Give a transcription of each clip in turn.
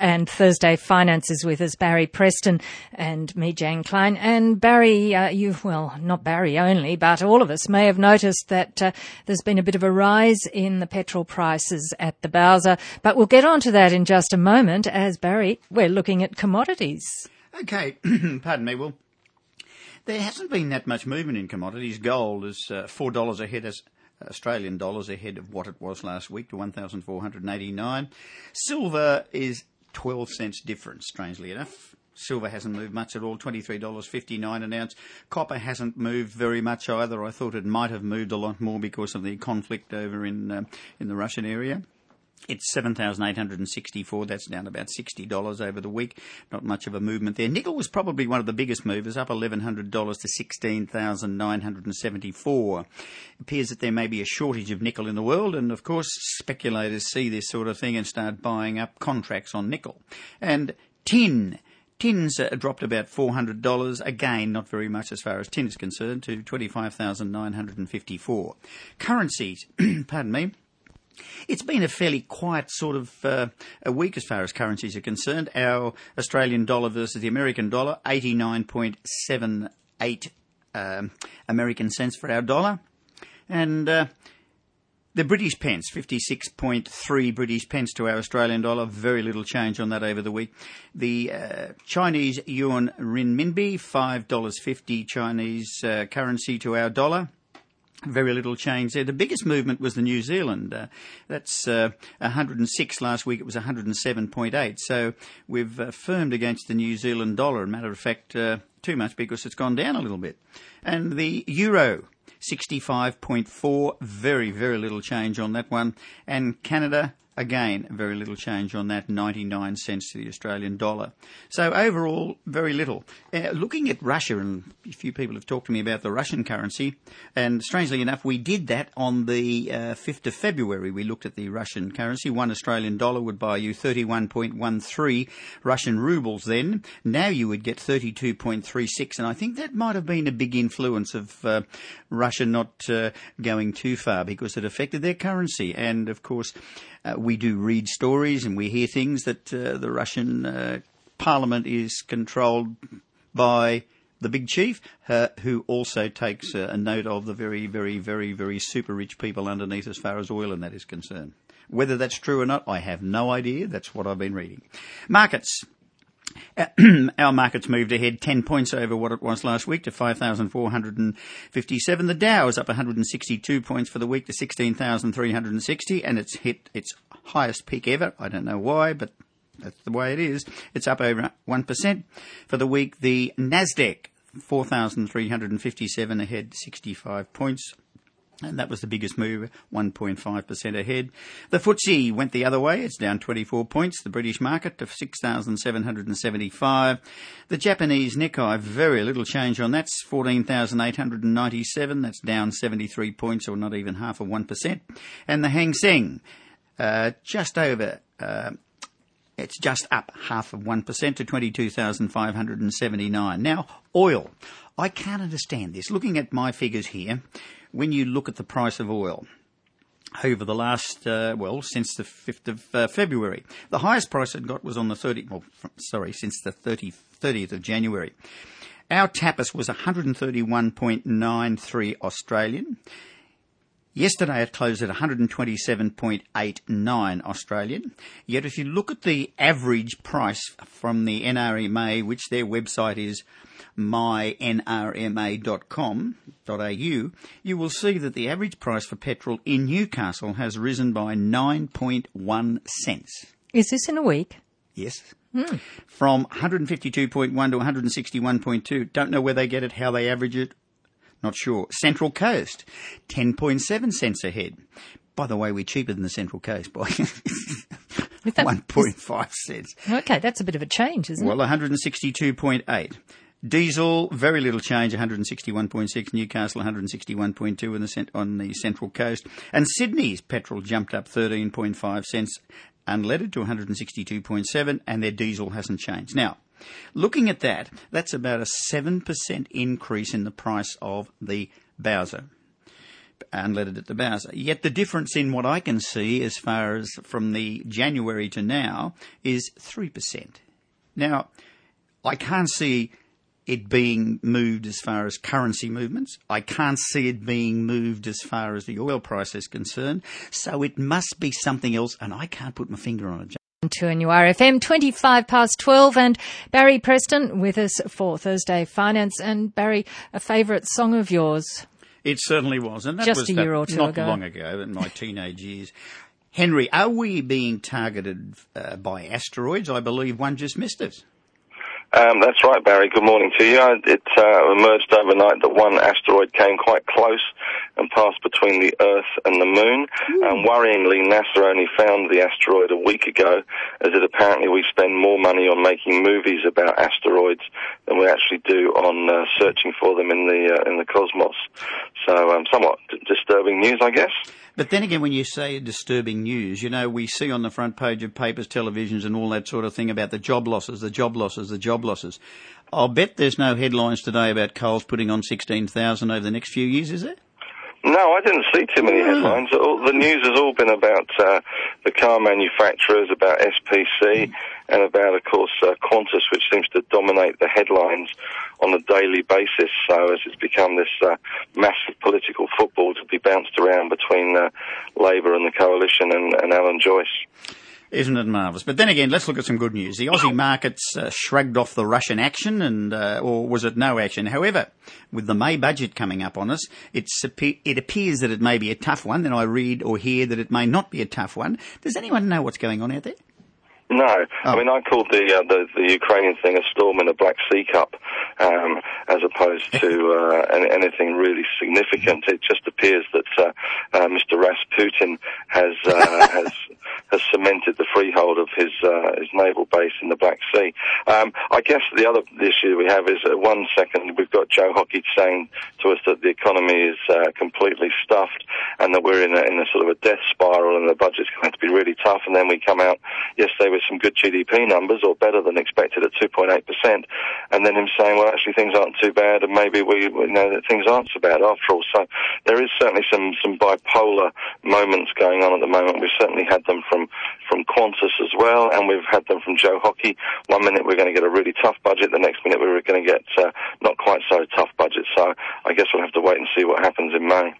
and Thursday Finances with us, Barry Preston and me, Jane Klein. And Barry, uh, you, well, not Barry only, but all of us may have noticed that uh, there's been a bit of a rise in the petrol prices at the Bowser. But we'll get on to that in just a moment as Barry, we're looking at commodities. Okay, pardon me, Well, There hasn't been that much movement in commodities. Gold is uh, $4 ahead as Australian dollars ahead of what it was last week to 1,489. Silver is 12 cents difference, strangely enough. Silver hasn't moved much at all, $23.59 an ounce. Copper hasn't moved very much either. I thought it might have moved a lot more because of the conflict over in uh, in the Russian area. It's 7,864. That's down about $60 over the week. Not much of a movement there. Nickel was probably one of the biggest movers, up $1,100 to 16,974. It appears that there may be a shortage of nickel in the world, and of course, speculators see this sort of thing and start buying up contracts on nickel. And tin. Tin's uh, dropped about $400. Again, not very much as far as tin is concerned, to 25,954. Currencies, pardon me, it's been a fairly quiet sort of uh, a week as far as currencies are concerned. Our Australian dollar versus the American dollar, 89.78 um, American cents for our dollar. And uh, the British pence, 56.3 British pence to our Australian dollar, very little change on that over the week. The uh, Chinese yuan renminbi, $5.50 Chinese uh, currency to our dollar very little change there. The biggest movement was the New Zealand. Uh, that's uh, 106 last week. It was 107.8. So we've uh, firmed against the New Zealand dollar. matter of fact, uh, too much because it's gone down a little bit. And the euro. 65.4, very, very little change on that one. And Canada, Again, very little change on that, 99 cents to the Australian dollar. So overall, very little. Uh, looking at Russia, and a few people have talked to me about the Russian currency, and strangely enough, we did that on the uh, 5th of February. We looked at the Russian currency. One Australian dollar would buy you 31.13 Russian rubles then. Now you would get 32.36, and I think that might have been a big influence of uh, Russia not uh, going too far because it affected their currency. And of course, uh, we do read stories and we hear things that uh, the Russian uh, parliament is controlled by the big chief, uh, who also takes a note of the very, very, very, very super rich people underneath as far as oil and that is concerned. Whether that's true or not, I have no idea. That's what I've been reading. Markets. Our markets moved ahead 10 points over what it was last week to 5,457. The Dow is up 162 points for the week to 16,360 and it's hit its highest peak ever. I don't know why, but that's the way it is. It's up over 1%. For the week, the NASDAQ 4,357 ahead 65 points. And that was the biggest move, 1.5% ahead. The FTSE went the other way. It's down 24 points. The British market to 6,775. The Japanese Nikkei, very little change on that. 14,897. That's down 73 points or not even half of 1%. And the Hang Seng, uh, just over, uh, it's just up half of 1% to 22,579. Now, oil. I can't understand this. Looking at my figures here, when you look at the price of oil over the last, uh, well, since the 5th of uh, February. The highest price it got was on the 30th, well, sorry, since the 30, 30th of January. Our Tapis was 131.93 Australian. Yesterday it closed at 127.89 Australian. Yet if you look at the average price from the NRMA, which their website is mynrma.com.au, you will see that the average price for petrol in Newcastle has risen by 9.1 cents. Is this in a week? Yes. Hmm. From 152.1 to 161.2. Don't know where they get it, how they average it, not sure. Central Coast, 10.7 cents a head. By the way, we're cheaper than the Central Coast by 1.5 cents. Okay, that's a bit of a change, isn't well, it? Well, 162.8. Diesel, very little change, 161.6. Newcastle, 161.2 on the, on the Central Coast. And Sydney's petrol jumped up 13.5 cents unleaded to 162.7 and their diesel hasn't changed. Now, Looking at that, that's about a 7% increase in the price of the Bowser. unleaded at the bows. Yet the difference in what I can see as far as from the January to now is 3%. Now, I can't see it being moved as far as currency movements. I can't see it being moved as far as the oil price is concerned. So it must be something else, and I can't put my finger on it. To a new RFM, 25 past 12, and Barry Preston with us for Thursday Finance. And Barry, a favourite song of yours? It certainly was, and that Just was a year or two not ago. long ago in my teenage years. Henry, are we being targeted uh, by asteroids? I believe one just missed us. Um, that's right, Barry. Good morning to you. It uh, emerged overnight that one asteroid came quite close and passed between the Earth and the Moon. And worryingly, NASA only found the asteroid a week ago, as it apparently we spend more money on making movies about asteroids than we actually do on uh, searching for them in the uh, in the cosmos. So, um, somewhat d- disturbing news, I guess. But then again, when you say disturbing news, you know, we see on the front page of papers, televisions, and all that sort of thing about the job losses, the job losses, the job losses. I'll bet there's no headlines today about Coles putting on 16,000 over the next few years, is there? No, I didn't see too many headlines. All, the news has all been about uh, the car manufacturers, about SPC, and about, of course, uh, Qantas, which seems to dominate the headlines on a daily basis. So, as it's become this uh, massive political football to be bounced around between uh, Labour and the coalition and, and Alan Joyce. Isn't it marvellous? But then again, let's look at some good news. The Aussie markets uh, shrugged off the Russian action, and uh, or was it no action? However, with the May budget coming up on us, it's it appears that it may be a tough one. Then I read or hear that it may not be a tough one. Does anyone know what's going on out there? No, Oh. I mean I called the, uh, the the Ukrainian thing a storm in a Black Sea Cup, um, as opposed to uh, any, anything really significant. It just appears that uh, uh, Mr. Rasputin has uh, has has cemented the freehold of his uh, his naval base in the Black Sea. Um, I guess the other issue we have is uh, one second we've got Joe Hockey saying to us that the economy is uh, completely stuffed and that we're in a, in a sort of a death spiral and the budget's going to be really tough. And then we come out yesterday with some good GDP numbers or better than expected at 2.8%. And then him saying, well, actually things aren't too bad and maybe we, we know that things aren't so bad after all. So there is certainly some, some bipolar moments going on at the moment. We've certainly had them from, from Qantas as well and we've had them from Joe Hockey. One minute we're going to get a really tough budget. The next minute we're going to get uh, not quite so tough budget. So I guess we'll have to wait and see what happens in May.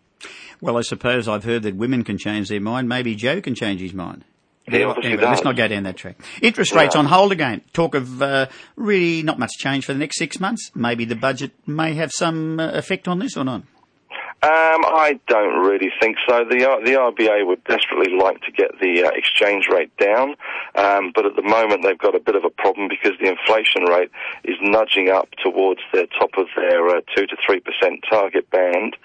Well, I suppose I've heard that women can change their mind. Maybe Joe can change his mind. Anyway, let's not go down that track. Interest rates No. on hold again. Talk of uh, really not much change for the next six months. Maybe the budget may have some uh, effect on this or not. Um, I don't really think so. The R- the RBA would desperately like to get the uh, exchange rate down, um, but at the moment they've got a bit of a problem because the inflation rate is nudging up towards the top of their uh, two to three percent target band,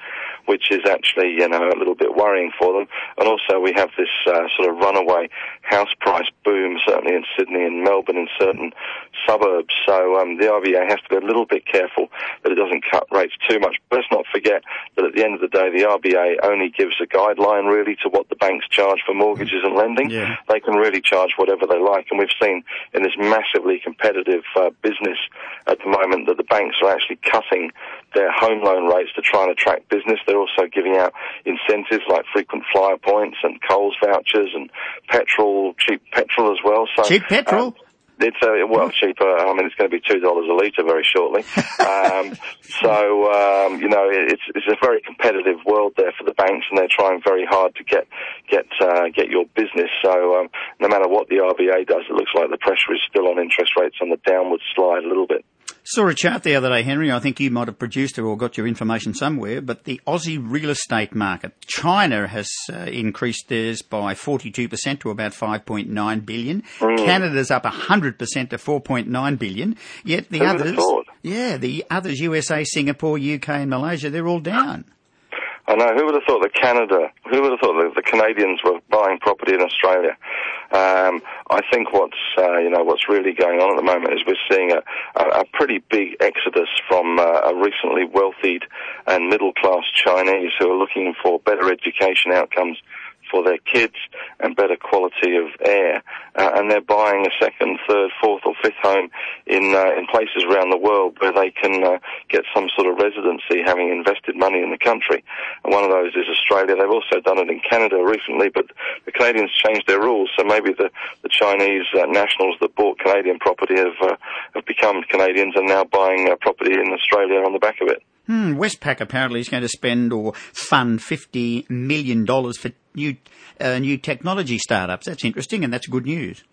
which is actually you know a little bit worrying for them. And also we have this uh, sort of runaway house price boom, certainly in Sydney and Melbourne in certain suburbs. So um, the RBA has to be a little bit careful that it doesn't cut rates too much. But let's not forget that at the end of the day, the RBA only gives a guideline really to what the banks charge for mortgages and lending. Yeah. They can really charge whatever they like, and we've seen in this massively competitive uh, business at the moment that the banks are actually cutting their home loan rates to try and attract business. They're also giving out incentives like frequent flyer points and Coles vouchers and petrol, cheap petrol as well. So Cheap petrol? um, it's uh, well cheaper. I mean, it's going to be two dollars a litre very shortly. Um, so um, you know, it's it's a very competitive world there for the banks, and they're trying very hard to get get uh, get your business. So um, no matter what the RBA does, it looks like the pressure is still on interest rates on the downward slide a little bit. Saw a chart the other day, Henry. I think you might have produced it or got your information somewhere. But the Aussie real estate market, China has uh, increased theirs by 42% to about 5.9 billion. Canada's up 100% to 4.9 billion. Yet the Who others, yeah, the others, USA, Singapore, UK, and Malaysia, they're all down. I know. Who would have thought that Canada? Who would have thought that the Canadians were buying property in Australia? Um, I think what's uh, you know what's really going on at the moment is we're seeing a, a, a pretty big exodus from uh, a recently wealthied and middle class Chinese who are looking for better education outcomes for their kids and better quality of air. Uh, and they're buying a second, third, fourth, or fifth home in uh, in places around the world where they can uh, get some sort of residency, having invested money in the country. And one of those is Australia. They've also done it in Canada recently, but the Canadians changed their rules, so maybe the the Chinese uh, nationals that bought Canadian property have uh, have become Canadians and now buying uh, property in Australia on the back of it. Hmm, Westpac apparently is going to spend or fund fifty million dollars for new uh, new technology startups. That's interesting, and that's good news.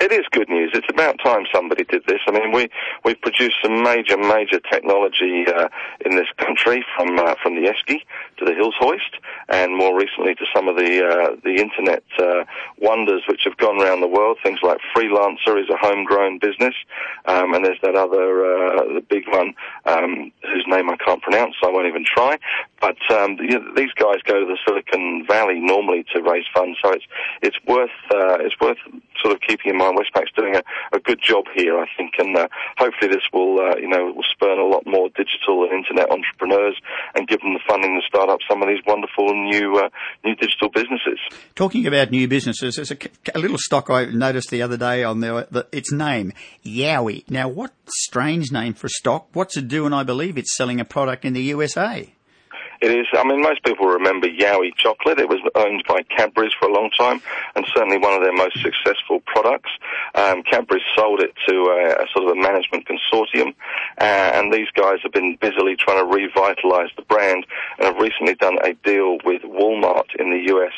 It is good news. It's about time somebody did this. I mean, we we've produced some major, major technology uh, in this country, from uh, from the esky to the Hills hoist, and more recently to some of the uh, the internet uh, wonders which have gone around the world. Things like Freelancer is a homegrown business, um, and there's that other uh, the big one um, whose name I can't pronounce, so I won't even try. But um, you know, these guys go to the Silicon Valley normally to raise funds, so it's it's worth uh, it's worth sort of keeping in mind Westpac's doing a, a good job here, I think, and uh, hopefully this will, you know, will spurn a lot more digital and internet entrepreneurs and give them the funding to start up some of these wonderful new uh, new digital businesses. Talking about new businesses, there's a, a little stock I noticed the other day on there, the, its name, Yowie. Now, what strange name for a stock? What's it doing? I believe it's selling a product in the USA. It is. I mean, most people remember Yowie chocolate. It was owned by Cadbury's for a long time, and certainly one of their most successful products. Um, Cadbury's sold it to a, a, sort of a management consortium, Uh, and these guys have been busily trying to revitalise the brand, and have recently done a deal with Walmart in the US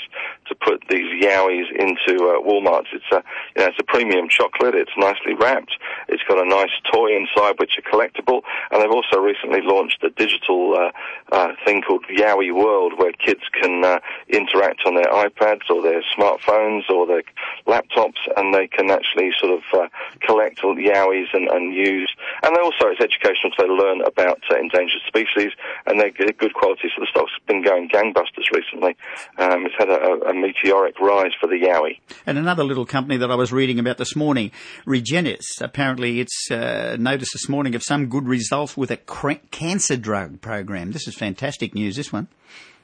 to put these Yowies into uh, Walmart's. It's a, you know, it's a premium chocolate. It's nicely wrapped. It's got a nice toy inside, which are collectible, and they've also recently launched a digital uh, uh thing called Yowie World, where kids can uh, interact on their iPads or their smartphones or their laptops, and they can actually sort of uh, collect Yowies and, and use. And also, it's educational because they learn about uh, endangered species, and they're good quality. So the stock's been going gangbusters recently. Um, it's had a, a, meteoric rise for the Yowie. And another little company that I was reading about this morning, Regeneus. Apparently, it's uh, noticed this morning of some good results with a cr- cancer drug program. This is fantastic news this one.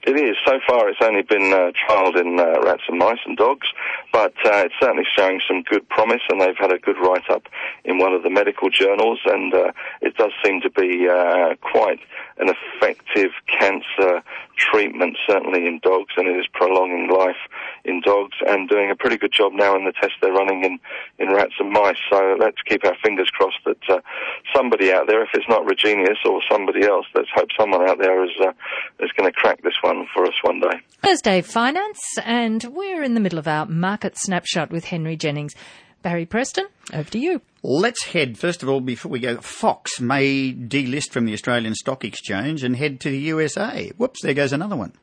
It is. So far, it's only been uh, trialled in uh, rats and mice and dogs, but uh, it's certainly showing some good promise, and they've had a good write-up in one of the medical journals, and uh, it does seem to be uh, quite an effective cancer treatment, certainly in dogs, and it is prolonging life in dogs and doing a pretty good job now in the tests they're running in, in rats and mice. So let's keep our fingers crossed that uh, somebody out there, if it's not Regeneus or somebody else, let's hope someone out there is, uh, is going to crack this one for us one day. Thursday Finance, and we're in the middle of our market snapshot with Henry Jennings. Barry Preston, over to you. Let's head, first of all, before we go, Fox may delist from the Australian Stock Exchange and head to the USA. Whoops, there goes another one.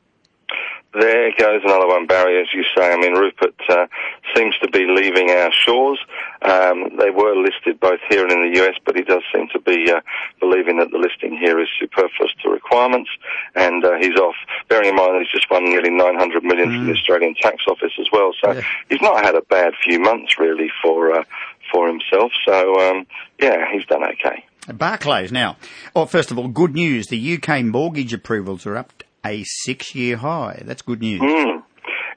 There goes another one, Barry, as you say. I mean, Rupert uh, seems to be leaving our shores. Um, they were listed both here and in the US, but he does seem to be uh, believing that the listing here is superfluous to requirements, and uh, he's off. Bearing in mind that he's just won nearly 900 million mm. from the mm. Australian Tax Office as well, so yeah. he's not had a bad few months really for uh, for himself. So um, yeah, he's done okay. Barclays now. Well, first of all, good news. The UK mortgage approvals are up a six year high. That's good news. Mm.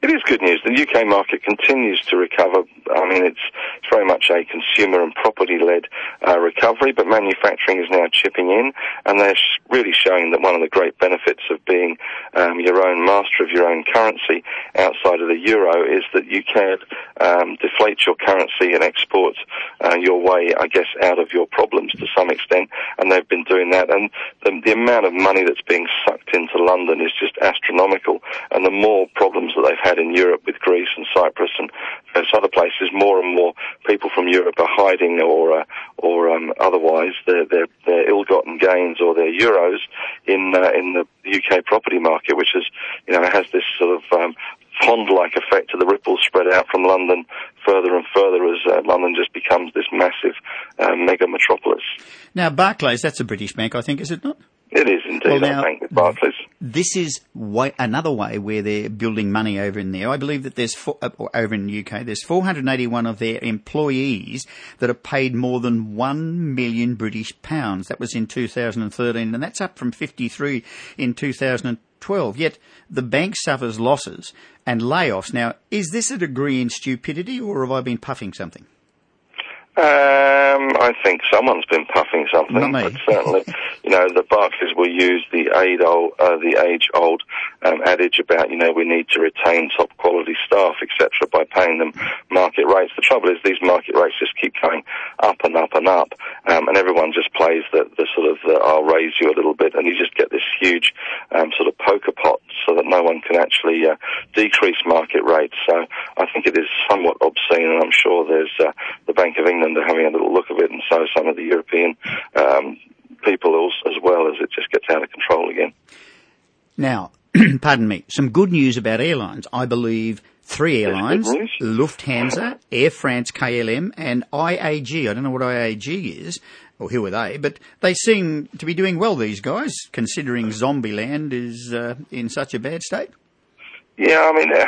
It is good news. The UK market continues to recover. I mean, it's, it's very much a consumer and property-led uh, recovery, but manufacturing is now chipping in, and they're sh- really showing that one of the great benefits of being um, your own master of your own currency outside of the euro is that you can um, deflate your currency and export uh, your way, I guess, out of your problems to some extent, and they've been doing that. And the, the amount of money that's being sucked into London is just astronomical, and the more problems that they've had had in Europe with Greece and Cyprus and various other places, more and more people from Europe are hiding or uh, or um, otherwise their, their their ill-gotten gains or their euros in uh, in the UK property market, which is you know has this sort of um, pond-like effect to the ripples spread out from London further and further as uh, London just becomes this massive uh, mega metropolis. Now, Barclays, that's a British bank, I think, is it not? It is indeed, well, now, I think, with Barclays. This is way, another way where they're building money over in there. I believe that there's, four, uh, over in the UK, there's 481 of their employees that are paid more than 1 million British pounds. That was in 2013, and that's up from 53 in 2012. Yet the bank suffers losses and layoffs. Now, is this a degree in stupidity or have I been puffing something? Um, I think someone's been puffing something, Not me. but certainly, you know, the Barclays will use the age-old, uh, the age-old um, adage about, you know, we need to retain top-quality staff, etc., by paying them market rates. The trouble is, these market rates just keep going up and up and up, um, and everyone just plays the, the sort of the, "I'll raise you a little bit," and you just get this huge um, sort of poker pot, so that no one can actually uh, decrease market rates. So I think it is somewhat obscene, and I'm sure there's uh, the Bank of England are having a little look of it, and so some of the European um, people as, as well, as it just gets out of control again. Now, pardon me, some good news about airlines. I believe three airlines. Lufthansa, Air France KLM and IAG. I don't know what IAG is, or who are they, but they seem to be doing well, these guys, considering Zombieland is uh, in such a bad state. Yeah, I mean, uh,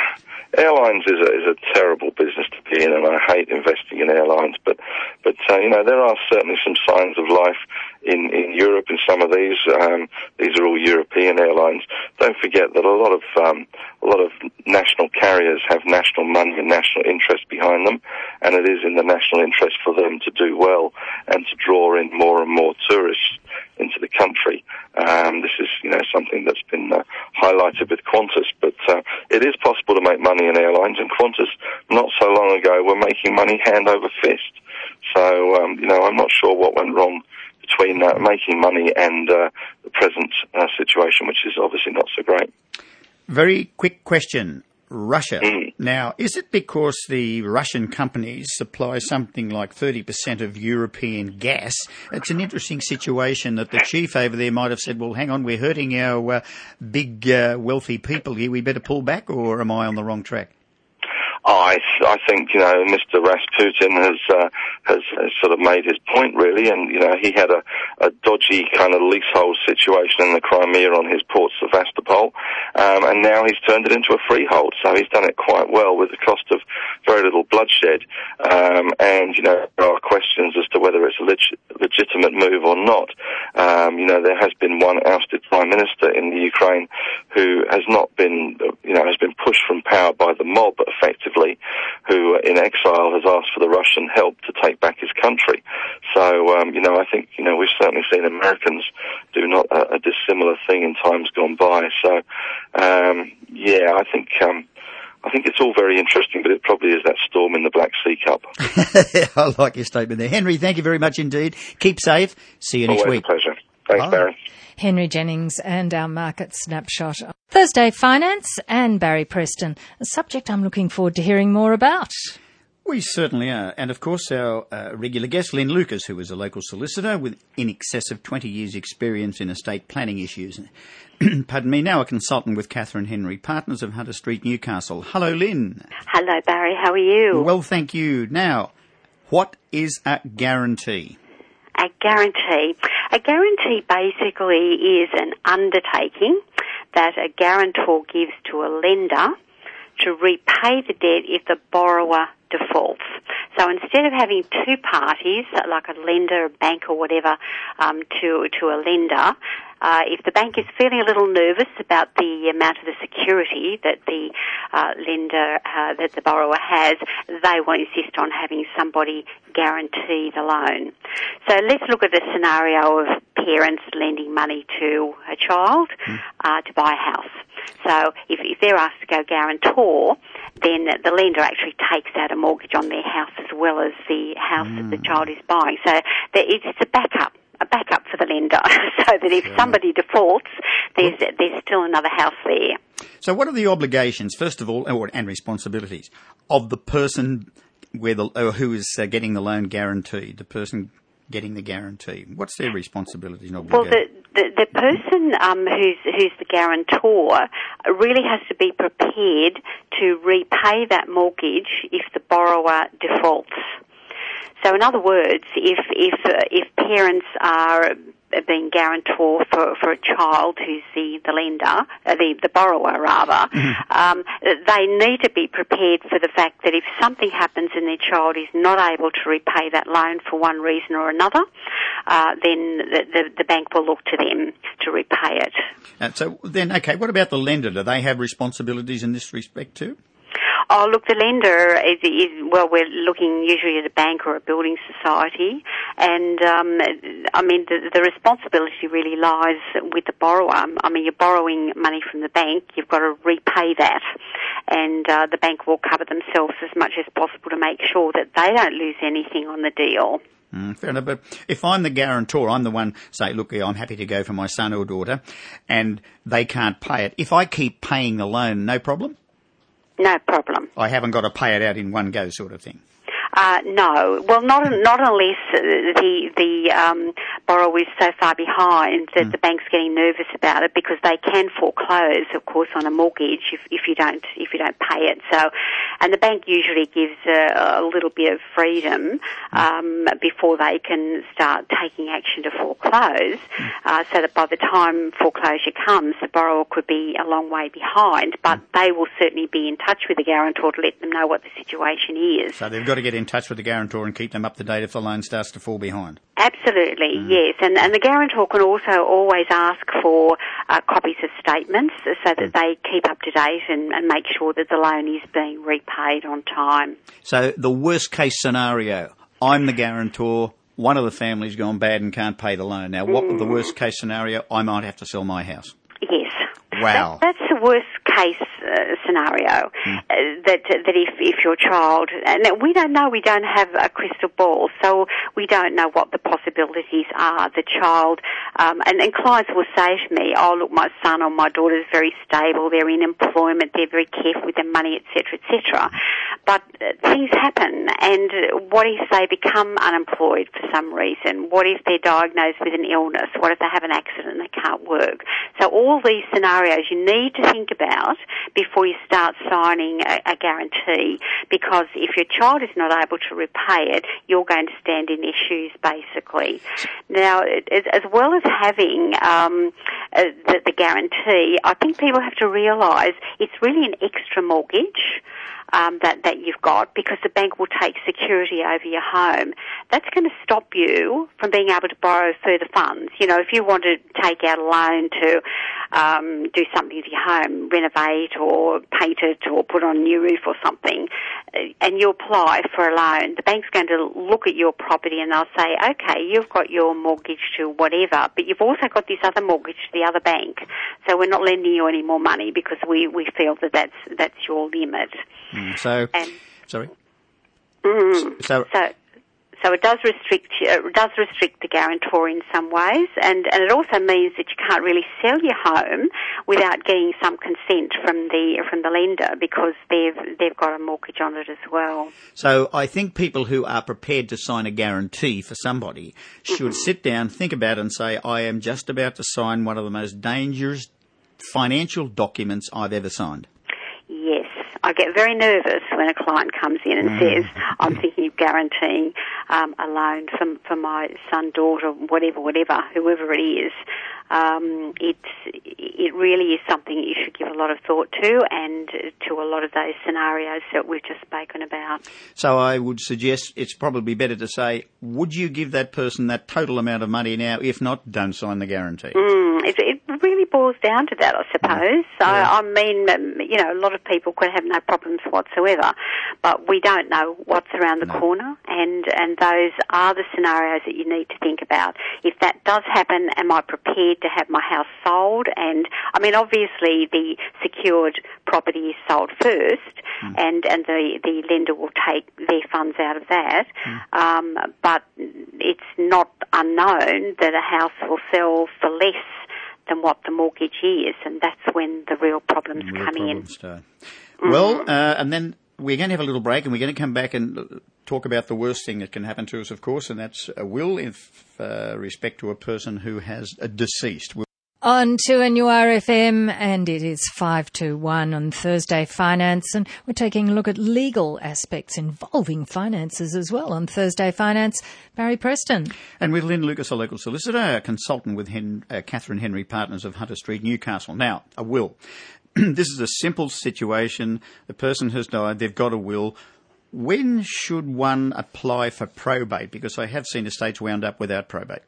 airlines is a, is a terrible business to be in, and I hate investing in airlines. But, but uh, you know, there are certainly some signs of life in in Europe in some of these. Um, these are all European airlines. Don't forget that a lot of um, a lot of national carriers have national money and national interest behind them, and it is in the national interest for them to do well and to draw in more and more tourists into the country. Um, this is, you know, something that's been uh, highlighted with Qantas, but uh, it is possible to make money in airlines, and Qantas, not so long ago, were making money hand over fist. So, um, you know, I'm not sure what went wrong between uh, making money and uh, the present uh, situation, which is obviously not so great. Very quick question. Russia. Mm. Now, is it because the Russian companies supply something like 30% of European gas? It's an interesting situation that the chief over there might have said, well, hang on, we're hurting our uh, big, uh, wealthy people here. We better pull back, or am I on the wrong track? I I think you know Mr. Rasputin has uh, has, has sort of made his point really, and you know he had a, a dodgy kind of leasehold situation in the Crimea on his port Sevastopol, um, and now he's turned it into a freehold. So he's done it quite well with the cost of very little bloodshed. Um, and you know there are questions as to whether it's a leg- legitimate move or not. Um, you know there has been one ousted prime minister in the Ukraine who has not been you know has been pushed from power by the mob effectively who uh, in exile has asked for the Russian help to take back his country. So, um, you know, I think, you know, we've certainly seen Americans do not a, a dissimilar thing in times gone by. So, um, yeah, I think, um, I think it's all very interesting, but it probably is that storm in the Black Sea Cup. I like your statement there. Henry, thank you very much indeed. Keep safe. See you next Always week. pleasure. Thanks, Bye. Barry. Henry Jennings and our market snapshot. Thursday Finance and Barry Preston, a subject I'm looking forward to hearing more about. We certainly are. And of course, our uh, regular guest, Lynn Lucas, who is a local solicitor with in excess of 20 years' experience in estate planning issues. Pardon me, now a consultant with Catherine Henry, partners of Hunter Street, Newcastle. Hello, Lynn. Hello, Barry. How are you? Well, thank you. Now, what is a guarantee? A guarantee. A guarantee basically is an undertaking that a guarantor gives to a lender to repay the debt if the borrower defaults. So instead of having two parties, like a lender, a bank or whatever, um, to, to a lender, uh, if the bank is feeling a little nervous about the amount of the security that the uh, lender, uh, that the borrower has, they will insist on having somebody guarantee the loan. So let's look at a scenario of parents lending money to a child uh, to buy a house. So if, if they're asked to go guarantor, then the lender actually takes out a mortgage on their house as well as the house that the child is buying. So it's a backup a backup for the lender, so that if somebody defaults, there's there's still another house there. So, what are the obligations, first of all, or, and responsibilities of the person where the, or who is uh, getting the loan guaranteed, the person getting the guarantee? What's their responsibilities and Well, the the, the person um, who's who's the guarantor really has to be prepared to repay that mortgage if the borrower defaults. So, in other words, if if uh, if parents are being guarantor for, for a child who's the, the lender, uh, the, the borrower rather, um, they need to be prepared for the fact that if something happens and their child is not able to repay that loan for one reason or another, uh, then the, the, the, bank will look to them to repay it. Uh, so then, okay, what about the lender? Do they have responsibilities in this respect too? Oh, look, the lender is, is, well, we're looking usually at a bank or a building society, and um, I mean the, the responsibility really lies with the borrower. I mean, you're borrowing money from the bank, you've got to repay that, and uh, the bank will cover themselves as much as possible to make sure that they don't lose anything on the deal. Mm, fair enough. But if I'm the guarantor, I'm the one say, look, I'm happy to go for my son or daughter, and they can't pay it. If I keep paying the loan, no problem. No problem. I haven't got to pay it out in one go, sort of thing. Uh, no, well, not not unless the the um, borrower is so far behind that mm. the bank's getting nervous about it because they can foreclose, of course, on a mortgage if, if you don't if you don't pay it. So, and the bank usually gives a, a little bit of freedom hmm. um, before they can start taking action to foreclose, mm. uh, so that by the time foreclosure comes, the borrower could be a long way behind. But mm. they will certainly be in touch with the guarantor to let them know what the situation is. So they've got to get in in touch with the guarantor and keep them up to date if the loan starts to fall behind. Absolutely, mm. yes. And, and the guarantor can also always ask for uh, copies of statements so that mm. they keep up to date and, and make sure that the loan is being repaid on time. So the worst case scenario, I'm the guarantor, one of the family's gone bad and can't pay the loan. Now, what mm. the worst case scenario? I might have to sell my house. Yes. Wow. That, that's worst case uh, scenario. Mm. Uh, that that if if your child and we don't know, we don't have a crystal ball, so we don't know what the possibilities are. The child um, and, and clients will say to me, "Oh, look, my son or my daughter is very stable. They're in employment. They're very careful with their money, etc., etc." But uh, things happen, and what if they become unemployed for some reason? What if they're diagnosed with an illness? What if they have an accident and they can't work? So all these scenarios you need to think about before you start signing a, a guarantee, because if your child is not able to repay it, you're going to stand in issues basically. Now, as well as having um, uh, the, the guarantee, I think people have to realise it's really an extra mortgage um, that that you've got because the bank will take security over your home. That's going to stop you from being able to borrow further funds. You know, if you want to take out a loan to um, do something to your home, renovate or paint it or put on a new roof or something, uh, and you apply for a loan, the bank's going to look at your property and they'll say, okay, you've got your mortgage to whatever, but you've also got this other mortgage to the other bank, so we're not lending you any more money because we, we feel that that's that's your limit. Mm, so, and, sorry. Mm, so, so so it does restrict it does restrict the guarantor in some ways, and, and it also means that you can't really sell your home without getting some consent from the from the lender because they've they've got a mortgage on it as well. So I think people who are prepared to sign a guarantee for somebody should mm-hmm. sit down, think about it, and say, "I am just about to sign one of the most dangerous financial documents I've ever signed." Yes, I get very nervous when a client comes in and mm. says, I'm thinking of guaranteeing um, a loan for, for my son, daughter, whatever, whatever, whoever it is. Um, it, it really is something you should give a lot of thought to and to a lot of those scenarios that we've just spoken about. So I would suggest it's probably better to say, would you give that person that total amount of money now? If not, don't sign the guarantee. Mm, it, it really boils down to that, I suppose. Yeah. I, I mean, you know, a lot of people could have no problems whatsoever, but we don't know what's around the no. corner, and and those are the scenarios that you need to think about. If that does happen, am I prepared to have my house sold? And I mean, obviously, the secured property is sold first, mm. and and the the lender will take their funds out of that. Mm. Um, but it's not unknown that a house will sell for less than what the mortgage is, and that's when the real problems real coming problems in. Start. Mm-hmm. Well, uh, and then we're going to have a little break, and we're going to come back and talk about the worst thing that can happen to us, of course, and that's a will in uh, respect to a person who has a deceased. on 2NURFM and it is 5 to 1 on Thursday Finance and we're taking a look at legal aspects involving finances as well on Thursday Finance. Barry Preston. And with Lynn Lucas, a local solicitor, a consultant with Hen- uh, Catherine Henry Partners of Hunter Street, Newcastle. Now, a will. this is a simple situation. The person has died, they've got a will. When should one apply for probate? Because I have seen estates wound up without probate.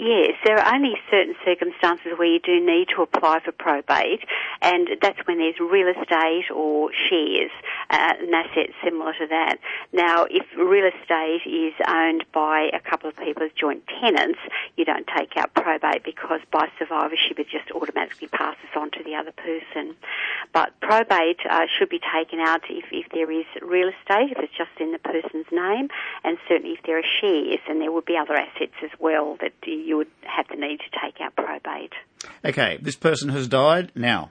Yes, there are only certain circumstances where you do need to apply for probate, and that's when there's real estate or shares, uh, an asset similar to that. Now, if real estate is owned by a couple of people as joint tenants, you don't take out probate because by survivorship it just automatically passes on to the other person. But probate uh, should be taken out if, if there is real estate, if it's just in the person's name, and certainly if there are shares, and there would be other assets as well that you you would have the need to take out probate. Okay, this person has died. Now,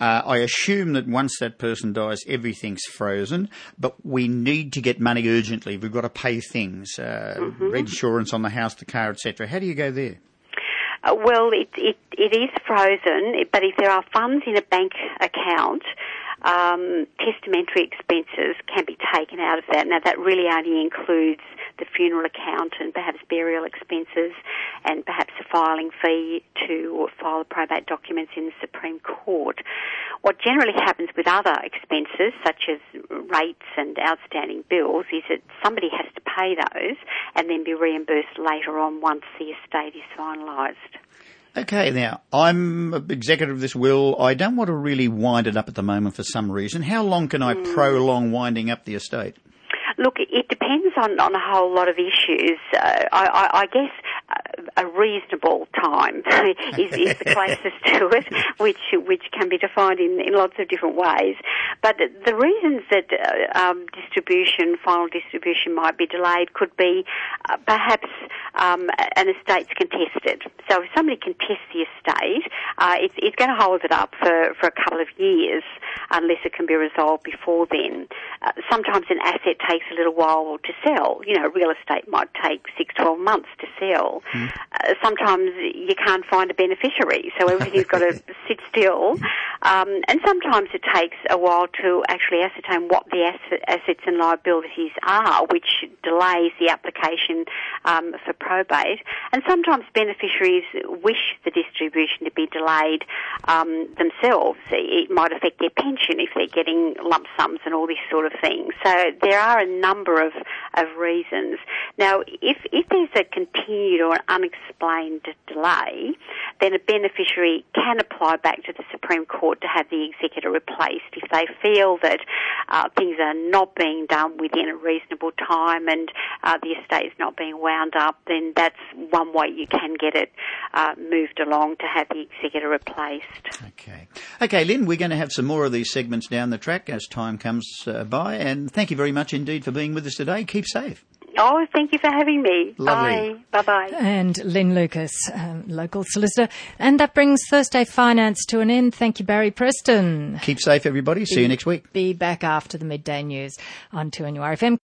uh, I assume that once that person dies, everything's frozen, but we need to get money urgently. We've got to pay things, uh, mm-hmm. insurance on the house, the car, etc. How do you go there? Uh, well, it, it, it is frozen, but if there are funds in a bank account, um, testamentary expenses can be taken out of that. Now, that really only includes the funeral account and perhaps burial expenses and perhaps a filing fee to file probate documents in the Supreme Court. What generally happens with other expenses, such as rates and outstanding bills, is that somebody has to pay those and then be reimbursed later on once the estate is finalised. Okay, now I'm executor of this will. I don't want to really wind it up at the moment for some reason. How long can I mm. prolong winding up the estate? Look, it depends on, on a whole lot of issues. Uh, I, I, I guess a reasonable time is, is the closest to it, which which can be defined in, in lots of different ways. But the reasons that uh, um, distribution, final distribution, might be delayed could be uh, perhaps um, an estate's contested. So if somebody contests the estate, uh, it's, it's going to hold it up for, for a couple of years unless it can be resolved before then. Uh, sometimes an asset takes a little while to sell. You know, real estate might take six, twelve months to sell. Mm. Uh, sometimes you can't find a beneficiary, so everything's got to sit still. Um, and sometimes it takes a while to actually ascertain what the asset, assets and liabilities are, which delays the application um, for probate. And sometimes beneficiaries wish the distribution to be delayed um, themselves. It might affect their pension if they're getting lump sums and all this sort of thing. So there are a number of, of reasons. Now, if, if there's a continued or an unexplained delay, then a beneficiary can apply back to the Supreme Court to have the executor replaced if they feel that uh, things are not being done within a reasonable time and uh, the estate is not being wound up. Then that's one way you can get it uh, moved along to have the executor replaced. Okay, okay, Lynn. We're going to have some more of these segments down the track as time comes uh, by, and thank you very much indeed for being with us today. Keep safe. Oh, thank you for having me. Lovely. Bye. Bye bye. And Lynn Lucas, um, local solicitor. And that brings Thursday Finance to an end. Thank you, Barry Preston. Keep safe, everybody. See be, you next week. Be back after the midday news on 2NURFM.